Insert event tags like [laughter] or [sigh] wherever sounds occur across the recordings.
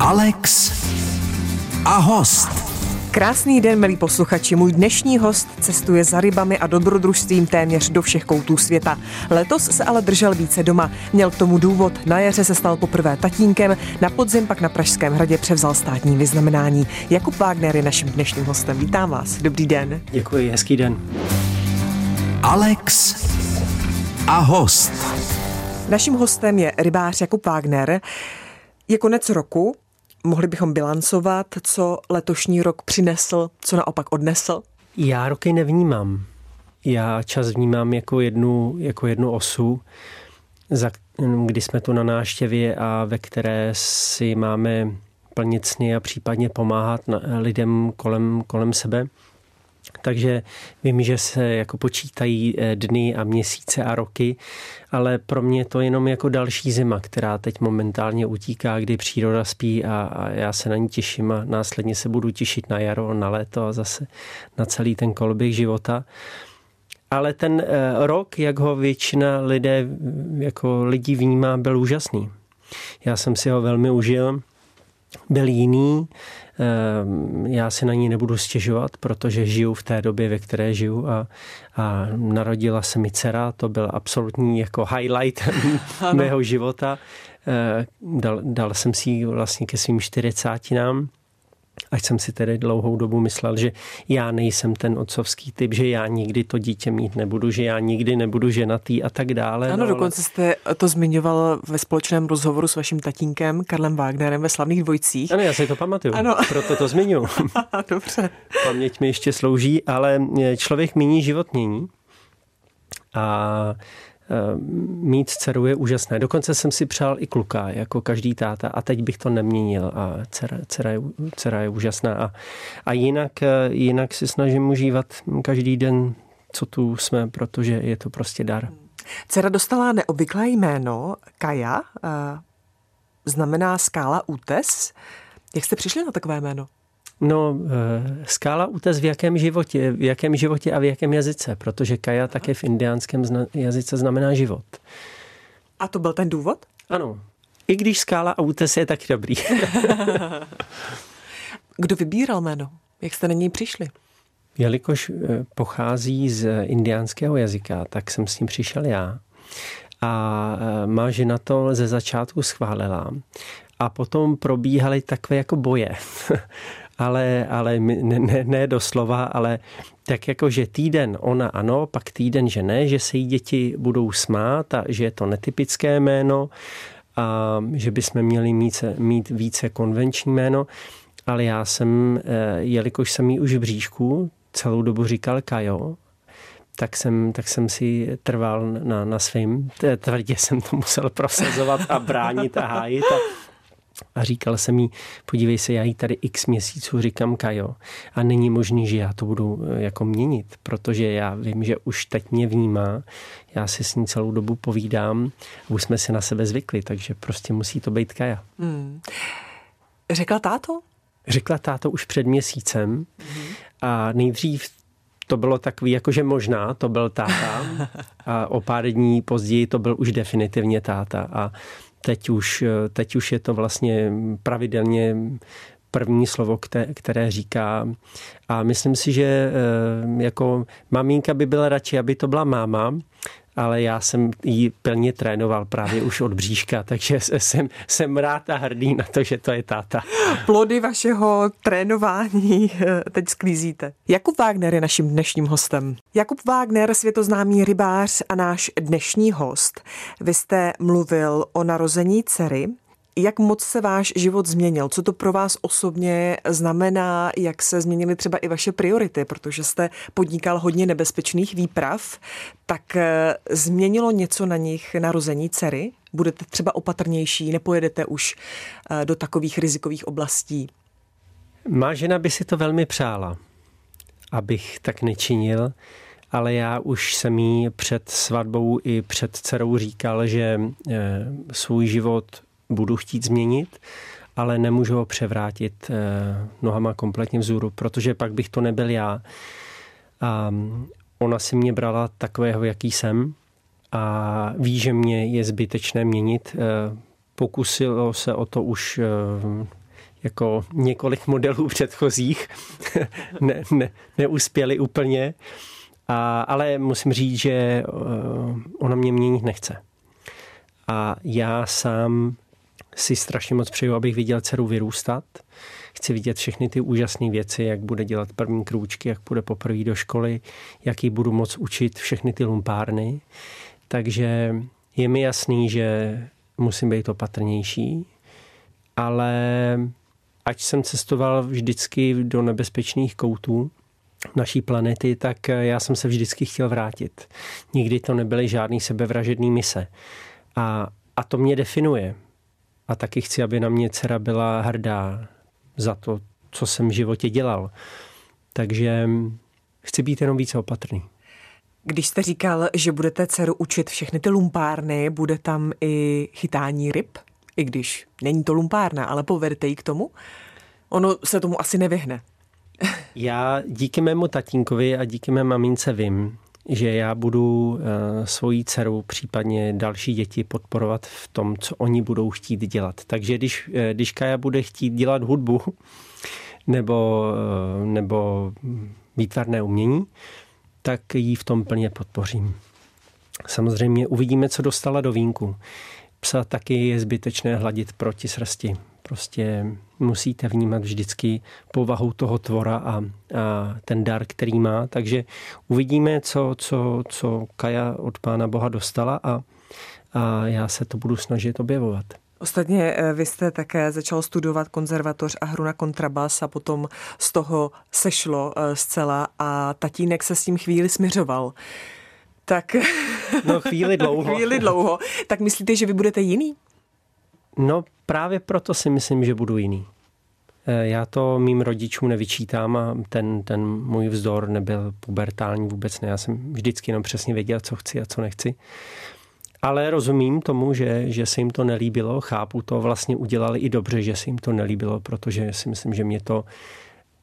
Alex a host. Krásný den, milí posluchači. Můj dnešní host cestuje za rybami a dobrodružstvím téměř do všech koutů světa. Letos se ale držel více doma. Měl k tomu důvod. Na jaře se stal poprvé tatínkem, na podzim pak na Pražském hradě převzal státní vyznamenání. Jakub Wagner je naším dnešním hostem. Vítám vás. Dobrý den. Děkuji, hezký den. Alex a host. Naším hostem je rybář Jakub Wagner. Je konec roku, mohli bychom bilancovat, co letošní rok přinesl, co naopak odnesl? Já roky nevnímám. Já čas vnímám jako jednu, jako jednu osu, za, kdy jsme tu na náštěvě a ve které si máme plnit sny a případně pomáhat lidem kolem, kolem sebe. Takže vím, že se jako počítají eh, dny a měsíce a roky, ale pro mě to jenom jako další zima, která teď momentálně utíká, kdy příroda spí a, a já se na ní těším a následně se budu těšit na jaro, na léto a zase na celý ten koloběh života. Ale ten eh, rok, jak ho většina lidé, jako lidí vnímá, byl úžasný. Já jsem si ho velmi užil, byl jiný, já si na ní nebudu stěžovat, protože žiju v té době, ve které žiju a, a nám se mi dcera, to byl absolutní jako highlight [laughs] mého života. Ehm, dal, dal jsem si ji vlastně ke svým čtyřicátinám Ať jsem si tedy dlouhou dobu myslel, že já nejsem ten otcovský typ, že já nikdy to dítě mít nebudu, že já nikdy nebudu ženatý a tak dále. Ano, no, dokonce jste to zmiňoval ve společném rozhovoru s vaším tatínkem Karlem Wagnerem ve Slavných dvojcích. Ano, já si to pamatuju, ano. [laughs] proto to zmiňuji. [laughs] Dobře. Paměť mi ještě slouží, ale člověk mění život mění. A mít dceru je úžasné. Dokonce jsem si přál i kluka, jako každý táta a teď bych to neměnil a dcera, dcera, je, dcera je úžasná a, a jinak, eh, jinak si snažím užívat každý den, co tu jsme, protože je to prostě dar. Dcera dostala neobvyklé jméno Kaja, eh, znamená skála útes. Jak jste přišli na takové jméno? No, eh, skála útes v jakém životě, v jakém životě a v jakém jazyce, protože kaja také v indiánském jazyce znamená život. A to byl ten důvod? Ano. I když skála a útes je taky dobrý. [laughs] Kdo vybíral jméno? Jak jste na něj přišli? Jelikož eh, pochází z indiánského jazyka, tak jsem s ním přišel já. A eh, má žena to ze začátku schválila. A potom probíhaly takové jako boje. [laughs] ale, ale ne, ne, ne doslova, ale tak jako, že týden ona ano, pak týden, že ne, že se jí děti budou smát a že je to netypické jméno a že bychom měli mít, mít více konvenční jméno, ale já jsem, eh, jelikož jsem jí už v bříšku celou dobu říkal Kajo, tak jsem, tak jsem si trval na, na svým. Tvrdě jsem to musel [laughs] prosazovat a bránit a hájit. A, a říkal jsem jí, podívej se, já jí tady x měsíců říkám Kajo a není možný, že já to budu eh, jako měnit, protože já vím, že už teď mě vnímá, já si s ní celou dobu povídám, už jsme si na sebe zvykli, takže prostě musí to být Kaja. Hmm. Řekla táto? Řekla táto už před měsícem hmm. a nejdřív to bylo takový, jakože možná to byl táta [laughs] a o pár dní později to byl už definitivně táta a Teď už, teď už je to vlastně pravidelně první slovo, které říká. A myslím si, že eh, jako maminka by byla radši, aby to byla máma, ale já jsem ji plně trénoval právě už od bříška, takže jsem, jsem rád a hrdý na to, že to je táta. Plody vašeho trénování eh, teď sklízíte. Jakub Wagner je naším dnešním hostem. Jakub Wagner, světoznámý rybář a náš dnešní host. Vy jste mluvil o narození dcery, jak moc se váš život změnil? Co to pro vás osobně znamená? Jak se změnily třeba i vaše priority? Protože jste podnikal hodně nebezpečných výprav, tak eh, změnilo něco na nich narození dcery? Budete třeba opatrnější, nepojedete už eh, do takových rizikových oblastí? Má žena by si to velmi přála, abych tak nečinil, ale já už jsem jí před svatbou i před dcerou říkal, že eh, svůj život budu chtít změnit, ale nemůžu ho převrátit eh, nohama kompletně vzhůru, protože pak bych to nebyl já. A ona si mě brala takového, jaký jsem a ví, že mě je zbytečné měnit. Eh, pokusilo se o to už eh, jako několik modelů předchozích [laughs] ne, ne, neuspěli úplně, a, ale musím říct, že ona mě měnit nechce. A já sám si strašně moc přeju, abych viděl dceru vyrůstat. Chci vidět všechny ty úžasné věci, jak bude dělat první krůčky, jak bude poprvé do školy, jak ji budu moc učit všechny ty lumpárny. Takže je mi jasný, že musím být opatrnější, ale ať jsem cestoval vždycky do nebezpečných koutů naší planety, tak já jsem se vždycky chtěl vrátit. Nikdy to nebyly žádný sebevražedný mise. A, a to mě definuje. A taky chci, aby na mě dcera byla hrdá za to, co jsem v životě dělal. Takže chci být jenom více opatrný. Když jste říkal, že budete dceru učit všechny ty lumpárny, bude tam i chytání ryb? I když není to lumpárna, ale povedete jí k tomu? Ono se tomu asi nevyhne. Já díky mému tatínkovi a díky mé mamince vím, že já budu uh, svoji dceru, případně další děti podporovat v tom, co oni budou chtít dělat. Takže když, uh, když Kaja bude chtít dělat hudbu [laughs] nebo, uh, nebo výtvarné umění, tak ji v tom plně podpořím. Samozřejmě uvidíme, co dostala do vínku. Psa taky je zbytečné hladit proti srsti. Prostě musíte vnímat vždycky povahu toho tvora a, a ten dar, který má. Takže uvidíme, co, co, co Kaja od Pána Boha dostala a, a já se to budu snažit objevovat. Ostatně eh, vy jste také začal studovat konzervatoř a hru na kontrabas a potom z toho sešlo eh, zcela a tatínek se s tím chvíli směřoval. Tak... No chvíli [laughs] dlouho. chvíli dlouho. Tak myslíte, že vy budete jiný? No právě proto si myslím, že budu jiný. Eh, já to mým rodičům nevyčítám a ten, ten můj vzdor nebyl pubertální vůbec ne. Já jsem vždycky jenom přesně věděl, co chci a co nechci. Ale rozumím tomu, že, že se jim to nelíbilo, chápu to, vlastně udělali i dobře, že se jim to nelíbilo, protože si myslím, že mě to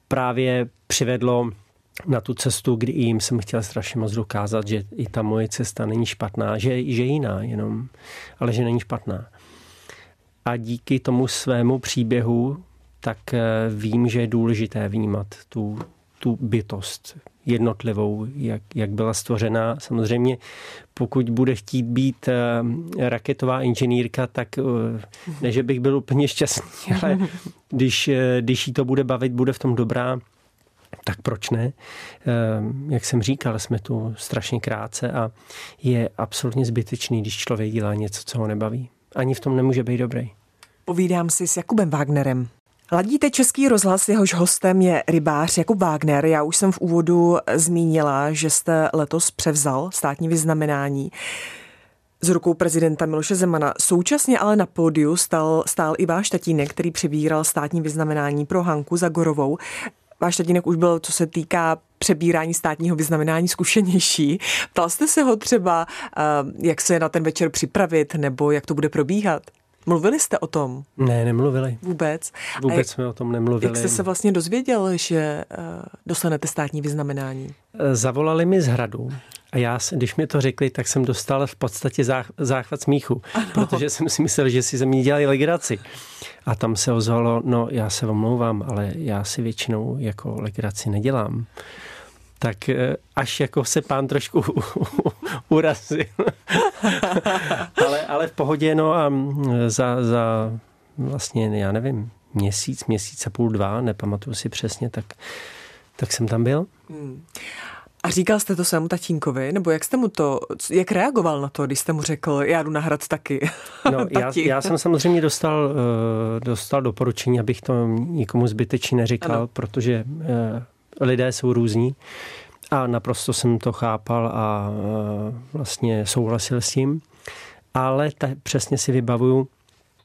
právě přivedlo na tu cestu, kdy jim jsem chtěl strašně moc dokázat, že i ta moje cesta není špatná, že, že jiná jenom, ale že není špatná. A díky tomu svému příběhu tak eh, vím, že je důležité vnímat tu, tu bytost jednotlivou, jak, jak byla stvořena. Samozřejmě, pokud bude chtít být eh, raketová inženýrka, tak eh, ne, že bych byl úplně šťastný, [laughs] ale když, když jí to bude bavit, bude v tom dobrá, tak proč ne? Jak jsem říkal, jsme tu strašně krátce a je absolutně zbytečný, když člověk dělá něco, co ho nebaví. Ani v tom nemůže být dobrý. Povídám si s Jakubem Wagnerem. Ladíte Český rozhlas, jehož hostem je rybář Jakub Wagner. Já už jsem v úvodu zmínila, že jste letos převzal státní vyznamenání z rukou prezidenta Miloše Zemana. Současně ale na pódiu stál, stál i váš tatínek, který přebíral státní vyznamenání pro Hanku Zagorovou. Váš tatínek už byl, co se týká přebírání státního vyznamenání zkušenější. Ptal jste se ho třeba, eh, jak se na ten večer připravit, nebo jak to bude probíhat? Mluvili jste o tom? Ne, nemluvili. Vůbec? Vůbec jsme o tom nemluvili. Jak jste se vlastně dozvěděl, že uh, dostanete státní vyznamenání? Eh, zavolali mi z hradu. A já, když mi to řekli, tak jsem dostal v podstatě záchvat smíchu, ano. protože jsem si myslel, že si ze mě dělali legraci. A tam se ozvalo, no já se omlouvám, ale já si většinou jako legraci nedělám tak eh, až jako se pán trošku [laughs] urazil. [laughs] ale, ale v pohodě, no a mm, za, za vlastně, já nevím, měsíc, měsíc a půl, dva, nepamatuju si přesně, tak, tak jsem tam byl. Hmm. A říkal jste to svému tatínkovi, nebo jak jste mu to, jak reagoval na to, když jste mu řekl, já jdu na hrad taky? No, [laughs] já, já jsem samozřejmě dostal, uh, dostal doporučení, abych to nikomu zbytečně neříkal, ano. protože uh, lidé jsou různí a naprosto jsem to chápal a vlastně souhlasil s tím. Ale ta, přesně si vybavuju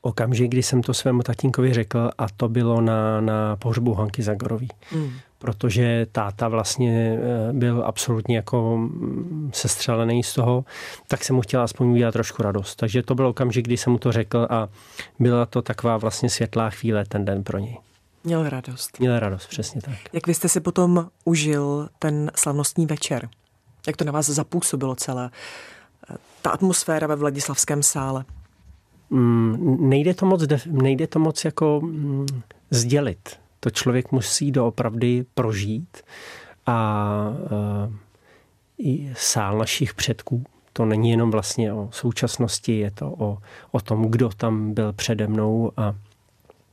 okamžik, kdy jsem to svému tatínkovi řekl a to bylo na, na pohřbu Hanky Zagorový. Mm. Protože táta vlastně e, byl absolutně jako mm, sestřelený z toho, tak jsem mu chtěl aspoň udělat trošku radost. Takže to byl okamžik, kdy jsem mu to řekl a byla to taková vlastně světlá chvíle ten den pro něj. Měl radost. Měl radost, přesně tak. Jak vy jste si potom užil ten slavnostní večer? Jak to na vás zapůsobilo celé? Ta atmosféra ve Vladislavském sále? Mm, nejde to moc, nejde to moc jako mm, sdělit. To člověk musí doopravdy prožít a i sál našich předků, to není jenom vlastně o současnosti, je to o, o tom, kdo tam byl přede mnou a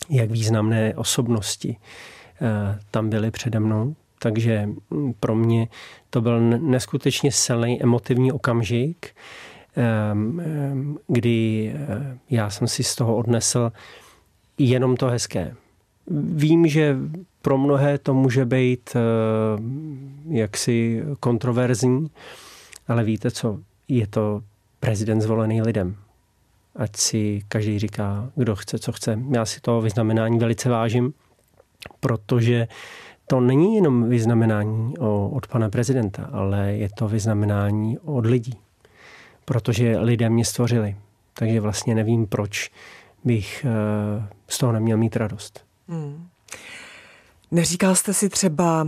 jak významné osobnosti tam byly přede mnou. Takže pro mě to byl neskutečně silný emotivní okamžik, ehm, ehm, kdy eh, já jsem si z toho odnesl jenom to hezké. Vím, že pro mnohé to může být eh, jaksi kontroverzní, ale víte co, je to prezident zvolený lidem. Ať si každý říká, kdo chce, co chce. Já si to vyznamenání velice vážím, protože to není jenom vyznamenání od pana prezidenta, ale je to vyznamenání od lidí. Protože lidé mě stvořili. Takže vlastně nevím, proč bych eh, z toho neměl mít radost. Hmm. Neříkal jste si třeba,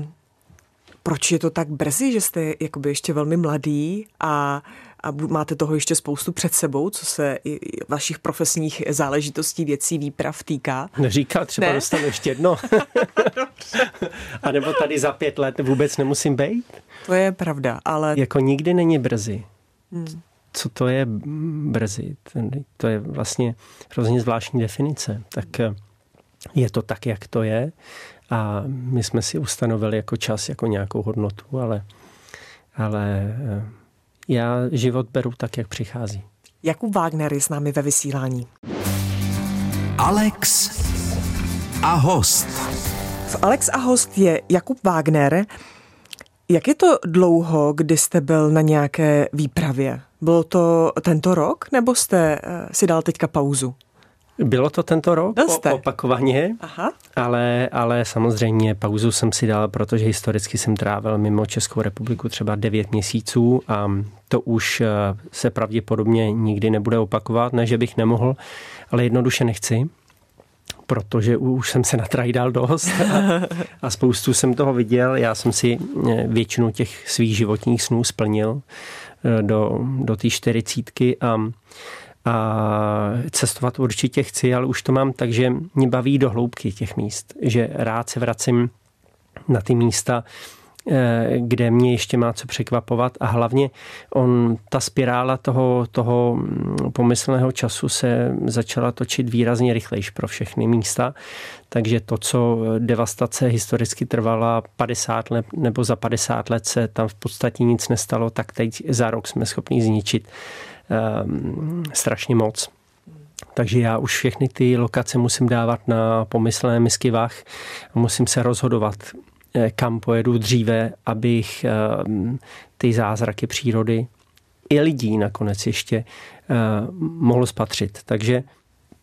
proč je to tak brzy, že jste jakoby ještě velmi mladý a a máte toho ještě spoustu před sebou, co se i vašich profesních záležitostí, věcí, výprav týká. Neříká, třeba ne? dostanu ještě jedno. [laughs] a nebo tady za pět let vůbec nemusím být. To je pravda, ale... Jako nikdy není brzy. Hmm. Co to je brzy? To je vlastně hrozně zvláštní definice. Tak eh, je to tak, jak to je a my jsme si ustanovili jako čas, jako nějakou hodnotu, ale, ale eh, já život beru tak, jak přichází. Jakub Wagner je s námi ve vysílání. Alex a host. V Alex a host je Jakub Wagner. Jak je to dlouho, kdy jste byl na nějaké výpravě? Bylo to tento rok, nebo jste eh, si dal teďka pauzu? Bylo to tento rok o, opakovaně, Aha. Ale, ale samozřejmě pauzu jsem si dal, protože historicky jsem trávil mimo Českou republiku třeba 9 měsíců a to už eh, se pravděpodobně nikdy nebude opakovat, ne že bych nemohl, ale jednoduše nechci protože už jsem se natrajdal dost a, a spoustu jsem toho viděl. Já jsem si eh, většinu těch svých životních snů splnil eh, do, do té čtyřicítky a a cestovat určitě chci, ale už to mám tak, že mě baví do hloubky těch míst, že rád se vracím na ty místa, eh, kde mě ještě má co překvapovat. A hlavně on, ta spirála toho, toho mm, pomyslného času se začala točit výrazně rychlejš pro všechny místa, takže to, co devastace historicky trvala 50 let nebo za 50 let se tam v podstatě nic nestalo, tak teď za rok jsme schopni zničit um, strašně moc. Takže já už všechny ty lokace musím dávat na pomyslné misky vach a musím se rozhodovat, eh, kam pojedu dříve, abych ehm, ty zázraky přírody i lidí nakonec ještě eh, mohl spatřit. Takže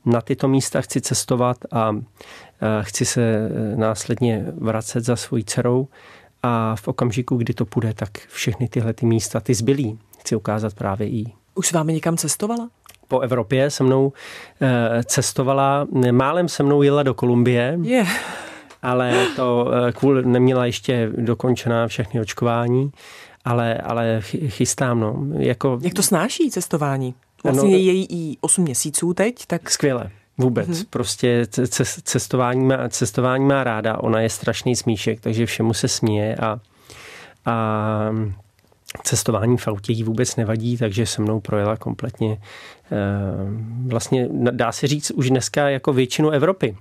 na tyto místa chci cestovat a eh, chci se následně vracet za svojí dcerou a v okamžiku, kdy to půjde, tak všechny tyhle ty místa, ty zbylí, chci ukázat právě i už s vámi někam cestovala? Po Evropě se mnou eh, cestovala, málem se mnou jela do Kolumbie. Yeah. Ale to eh, kvůli neměla ještě dokončená všechny očkování, ale, ale chystám. No. Jako... Jak to snáší cestování? Vlastně no, je její i 8 měsíců teď, tak... Skvěle. Vůbec. Mm-hmm. Prostě cestování má, cestování má ráda. Ona je strašný smíšek, takže všemu se směje a, a cestování v autě jí vůbec nevadí, takže se mnou projela kompletně eh, vlastně dá se říct už dneska jako většinu Evropy.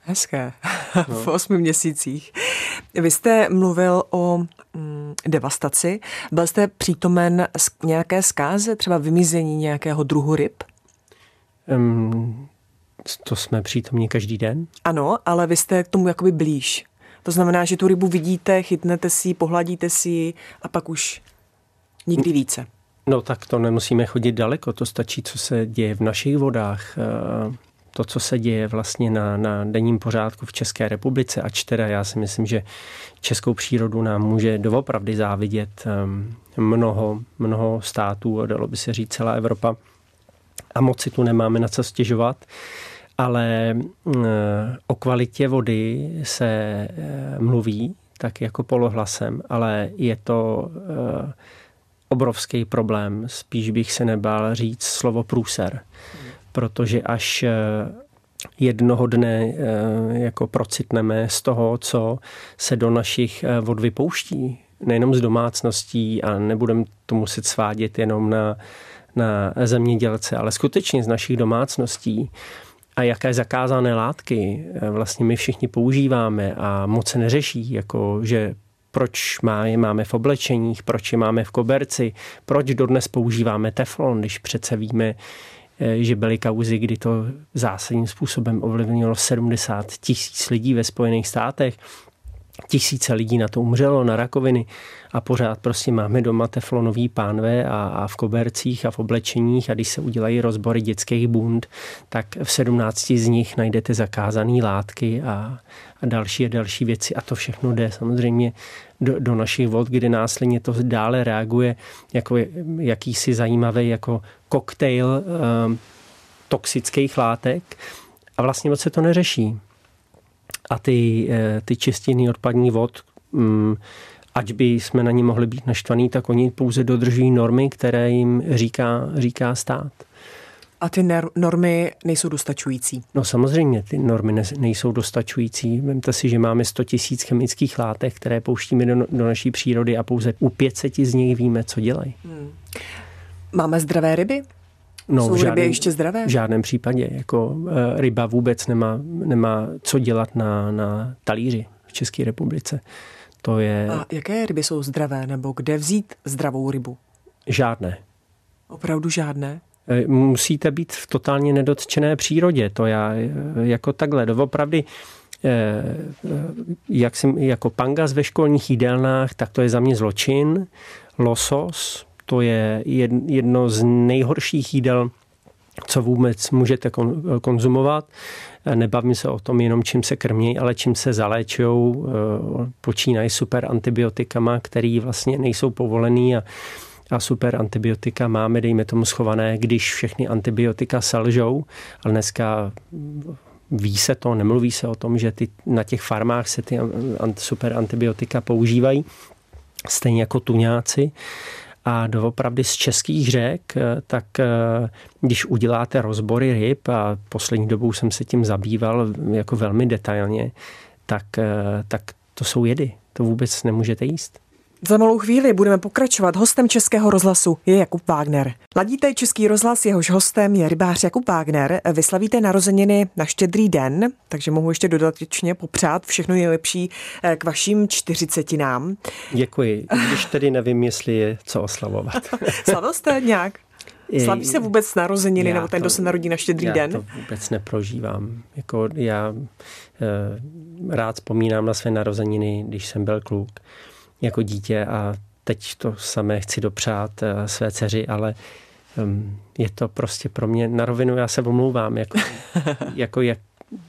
Hezké. No. v osmi měsících. Vy jste mluvil o mm, devastaci. Byl jste přítomen nějaké zkáze, třeba vymizení nějakého druhu ryb? Um, to jsme přítomní každý den. Ano, ale vy jste k tomu jakoby blíž. To znamená, že tu rybu vidíte, chytnete si ji, pohladíte si ji a pak už nikdy více. No tak to nemusíme chodit daleko, to stačí, co se děje v našich vodách, eh, to, co se děje vlastně na, na denním pořádku v České republice, ač teda já si myslím, že českou přírodu nám může doopravdy závidět eh, mnoho, mnoho států, dalo by se říct celá Evropa. A moc si tu nemáme na co stěžovat ale mm, o kvalitě vody se eh, mluví tak jako polohlasem, ale je to eh, obrovský problém. Spíš bych se nebál říct slovo průser, protože až eh, jednoho dne jako procitneme z toho, co se do našich vod vypouští, nejenom z domácností a nebudeme to muset svádět jenom na, na zemědělce, ale skutečně z našich domácností a jaké zakázané látky vlastně my všichni používáme a moc se neřeší, jako že proč má je máme v oblečeních, proč je máme v koberci, proč dodnes používáme teflon, když přece víme, eh, že byly kauzy, kdy to zásadním způsobem ovlivnilo 70 tisíc lidí ve Spojených státech tisíce lidí na to umřelo, na rakoviny a pořád prostě máme doma teflonový pánve a, a v kobercích a v oblečeních a když se udělají rozbory dětských bund, tak v 17 z nich najdete zakázané látky a, a další a další věci. A to všechno jde samozřejmě do, do našich vod, kde následně to dále reaguje jako jakýsi zajímavý jako koktejl um, toxických látek. A vlastně moc se to neřeší a ty, eh, ty čistiny odpadní vod, mm, ať by jsme na ně mohli být naštvaní, tak oni pouze dodržují normy, které jim říká, říká stát. A ty normy nejsou dostačující? No samozřejmě, ty normy nejsou dostačující. Vemte si, že máme 100 tisíc chemických látek, které pouštíme do, do naší přírody a pouze u 500 z nich víme, co dělají. Hmm. Máme zdravé ryby? No, Jsou v žádném, ryby ještě zdravé? V žádném případě. Jako e, ryba vůbec nemá, nemá co dělat na, na talíři v České republice. To je... A jaké ryby jsou zdravé, nebo kde vzít zdravou rybu? Žádné. Opravdu žádné? E, musíte být v totálně nedotčené přírodě. To já e, jako takhle, doopravdy jak jsem, jako pangas ve školních jídelnách, tak to je za mě zločin. Losos, to je jedno z nejhorších jídel, co vůbec můžete konzumovat. Nebavím se o tom jenom, čím se krmí, ale čím se zaléčují. Eh, počínají super antibiotikama, které vlastně nejsou povolený a a super antibiotika máme, dejme tomu schované, když všechny antibiotika selžou, ale dneska ví se to, nemluví se o tom, že ty, na těch farmách se ty super antibiotika používají, stejně jako tuňáci a doopravdy z českých řek, eh, tak eh, když uděláte rozbory ryb, a poslední dobou jsem se tím zabýval jako velmi detailně, tak, eh, tak to jsou jedy. To vůbec nemůžete jíst. Za malou chvíli budeme pokračovat. Hostem Českého rozhlasu je Jakub Wagner. Ladíte Český rozhlas, jehož hostem je rybář Jakub Wagner. Vyslavíte narozeniny na štědrý den, takže mohu ještě dodatečně popřát všechno nejlepší eh, k vašim čtyřicetinám. Děkuji, když tedy nevím, jestli je co oslavovat. [laughs] Slavil jste nějak? Slaví se vůbec narozeniny, nebo ten, kdo se narodí na štědrý já den? Já to vůbec neprožívám. Jako já eh, rád vzpomínám na své narozeniny, když jsem byl kluk jako dítě a teď to samé chci dopřát eh, své dceři, ale um, je to prostě pro mě na rovinu, já se omlouvám, jako, [laughs] jako jak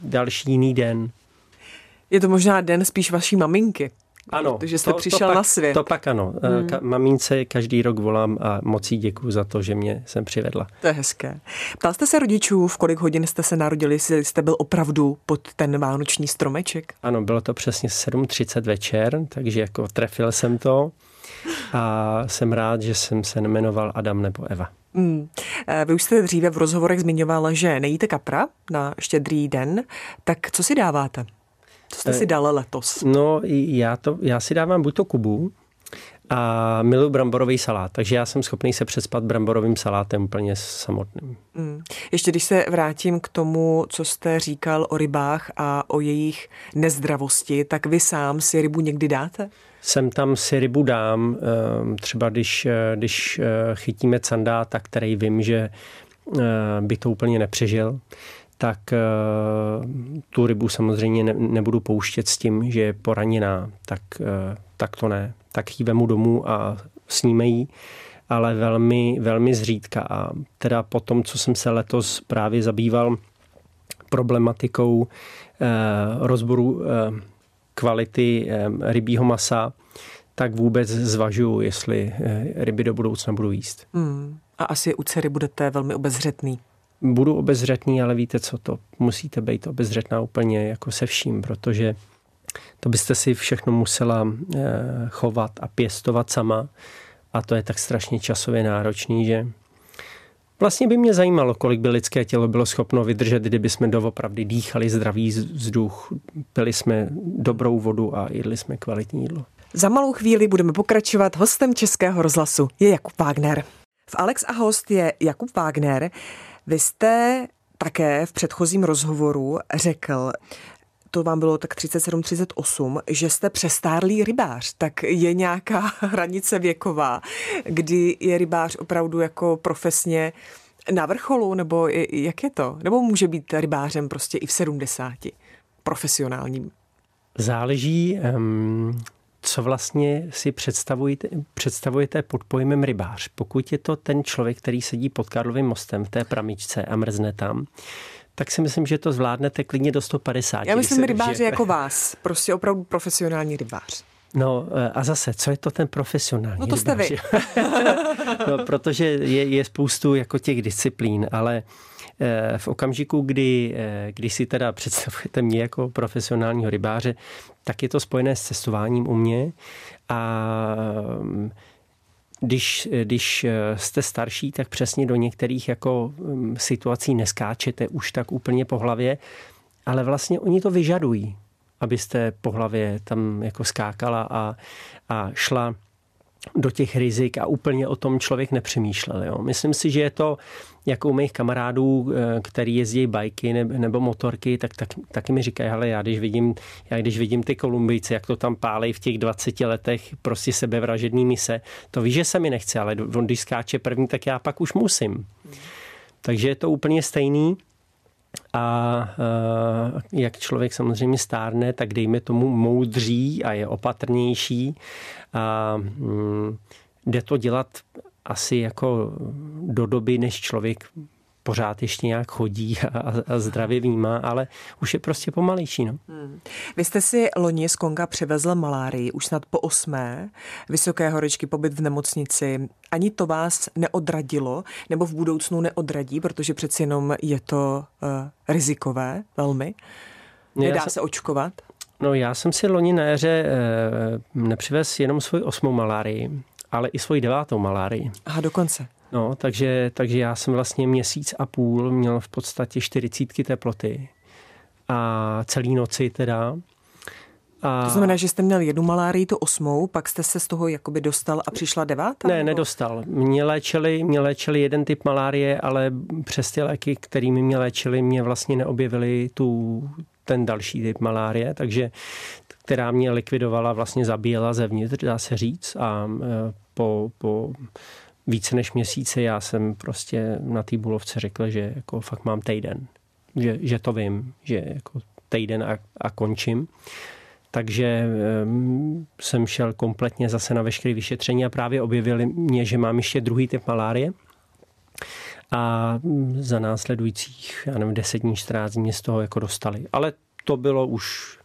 další jiný den. Je to možná den spíš vaší maminky. Ano. Takže jste to, přišel to pak, na svět. To pak ano. Eh, hmm. Ka- mamince každý rok volám a moc jí děkuju za to, že mě sem přivedla. To je hezké. Ptal jste se rodičů, v kolik hodin jste se narodili, jestli jste byl opravdu pod ten vánoční stromeček? Ano, bylo to přesně 7.30 večer, takže jako trefil jsem to a jsem rád, že jsem se nemenoval Adam nebo Eva. Hmm. Vy už jste dříve v rozhovorech zmiňovala, že nejíte kapra na štědrý den, tak co si dáváte? Co jste si eh, dal letos? No, já, to, já si dávám buď to kubu, a miluji bramborový salát, takže já jsem schopný se přespat bramborovým salátem úplně samotným. Mm. Ještě když se vrátím k tomu, co jste říkal o rybách a o jejich nezdravosti, tak vy sám si rybu někdy dáte? Sem tam si rybu dám, ehm, třeba když, eh, když eh, chytíme candáta, který vím, že by to úplně nepřežil, tak eh, tu rybu samozřejmě ne, nebudu pouštět s tím, že je poraněná, tak, eh, tak to ne. Tak ji vemu domů a sníme ji, ale velmi, velmi zřídka. A teda po tom, co jsem se letos právě zabýval problematikou eh, rozboru kvality rybího masa, tak vůbec zvažuji, jestli ryby do budoucna budu jíst. Hmm. A asi u dcery budete velmi obezřetný budu obezřetný, ale víte co, to musíte být obezřetná úplně jako se vším, protože to byste si všechno musela eh, chovat a pěstovat sama a to je tak strašně časově náročný, že Vlastně by mě zajímalo, kolik by lidské tělo bylo schopno vydržet, kdyby jsme doopravdy dýchali zdravý vzduch, pili jsme dobrou vodu a jedli jsme kvalitní jídlo. Za malou chvíli budeme pokračovat. Hostem Českého rozhlasu je Jakub Wagner. V Alex a host je Jakub Wagner. Vy jste také v předchozím rozhovoru řekl, to vám bylo tak 37-38, že jste přestárlý rybář, tak je nějaká [laughs] hranice věková, kdy je rybář opravdu jako profesně na vrcholu, nebo jak je to? Nebo může být rybářem prostě i v 70, profesionálním? Záleží, co vlastně si představujete, představujete pod pojmem rybář. Pokud je to ten člověk, který sedí pod Karlovým mostem v té pramičce a mrzne tam, tak si myslím, že to zvládnete klidně do 150. Já myslím rybáři jako vás, prostě opravdu profesionální rybář. No eh, a zase, co je to ten profesionální No to jste rybář? vy. [laughs] no, protože je, je spoustu jako těch disciplín, ale eh, v okamžiku, kdy, eh, kdy si teda představujete mě jako profesionálního rybáře, tak je to spojené s cestováním u mě. A když, když jste starší, tak přesně do některých jako mm, situací neskáčete už tak úplně po hlavě, ale vlastně oni to vyžadují, abyste po hlavě tam jako skákala a, a šla do těch rizik a úplně o tom člověk nepřemýšlel. Jo. Myslím si, že je to jako u mých kamarádů, eh, který jezdí bajky nebo motorky, tak, tak taky mi říkají, hele, já když vidím, já když vidím ty Kolumbijci, jak to tam pálej v těch 20 letech, prostě sebevražedný mise, to víš, že se mi nechce, ale on když skáče první, tak já pak už musím. Takže je to úplně stejný. A uh, jak člověk samozřejmě stárne, tak dejme tomu moudří a je opatrnější. A um, jde to dělat asi jako do doby, než člověk pořád ještě nějak chodí a, a zdravě vnímá, ale už je prostě pomalejší. No. Hmm. Vy jste si loni z Konga přivezl malárii, už snad po osmé, vysoké horečky, pobyt v nemocnici. Ani to vás neodradilo, nebo v budoucnu neodradí, protože přeci jenom je to uh, rizikové velmi? Nedá jsem, se očkovat? No já jsem si loni na jaře uh, nepřivez jenom svou osmou malárii, ale i svoji devátou malárii. Aha, dokonce. No, takže, takže já jsem vlastně měsíc a půl měl v podstatě 40 teploty a celý noci teda. A... To znamená, že jste měl jednu malárii, tu osmou, pak jste se z toho jakoby dostal a přišla devátá? Ne, nebo? nedostal. Mě léčili, mě léčili jeden typ malárie, ale přes ty léky, kterými mě léčili, mě vlastně neobjevili tu, ten další typ malárie, takže která mě likvidovala, vlastně zabíjela zevnitř, dá se říct. A e, po, po více než měsíce já jsem prostě na té bulovce řekl, že jako fakt mám týden. Že, že to vím, že jako týden a, a končím. Takže um, jsem šel kompletně zase na veškeré vyšetření a právě objevili mě, že mám ještě druhý typ malárie. A za následujících, já nevím, 10 dní, 14 dní z toho jako dostali. Ale to bylo už,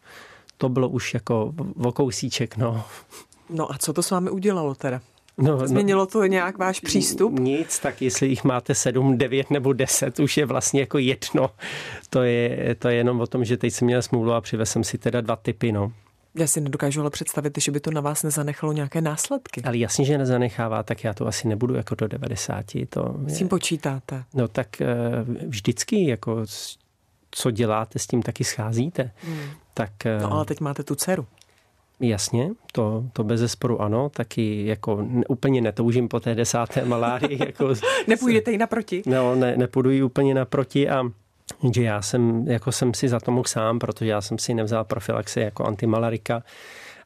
to bylo už jako vokousíček, no. No a co to s vámi udělalo teda? No, no, Změnilo to nějak váš přístup? Nic, tak jestli jich máte sedm, devět nebo deset, už je vlastně jako jedno. To je, to je jenom o tom, že teď jsem měl smůlu a přivez jsem si teda dva typy, no. Já si nedokážu ale představit, že by to na vás nezanechalo nějaké následky. Ale jasně, že nezanechává, tak já to asi nebudu jako do 90. To je... S tím počítáte? No tak eh, vždycky, jako co děláte, s tím taky scházíte. Hmm. Tak, no ale teď máte tu dceru. Jasně, to, to bez zesporu ano, taky jako úplně netoužím po té desáté malárii. [laughs] Jako, Nepůjdete jí naproti? No, ne, nepůjdu jí úplně naproti a že já jsem, jako jsem si za to mohl sám, protože já jsem si nevzal profilaxi jako antimalarika,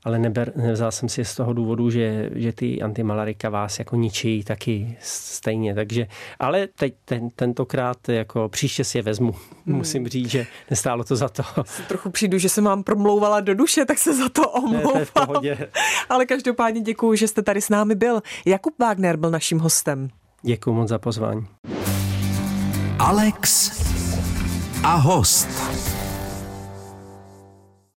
ale neber, nevzal jsem si z toho důvodu, že, že ty antimalarika vás jako ničí taky stejně. Takže, ale teď ten, tentokrát jako příště si je vezmu. Hmm. Musím říct, že nestálo to za to. Trochu přijdu, že jsem vám promlouvala do duše, tak se za to omlouvám. Ne, to ale každopádně děkuji, že jste tady s námi byl. Jakub Wagner byl naším hostem. Děkuji moc za pozvání. Alex a host.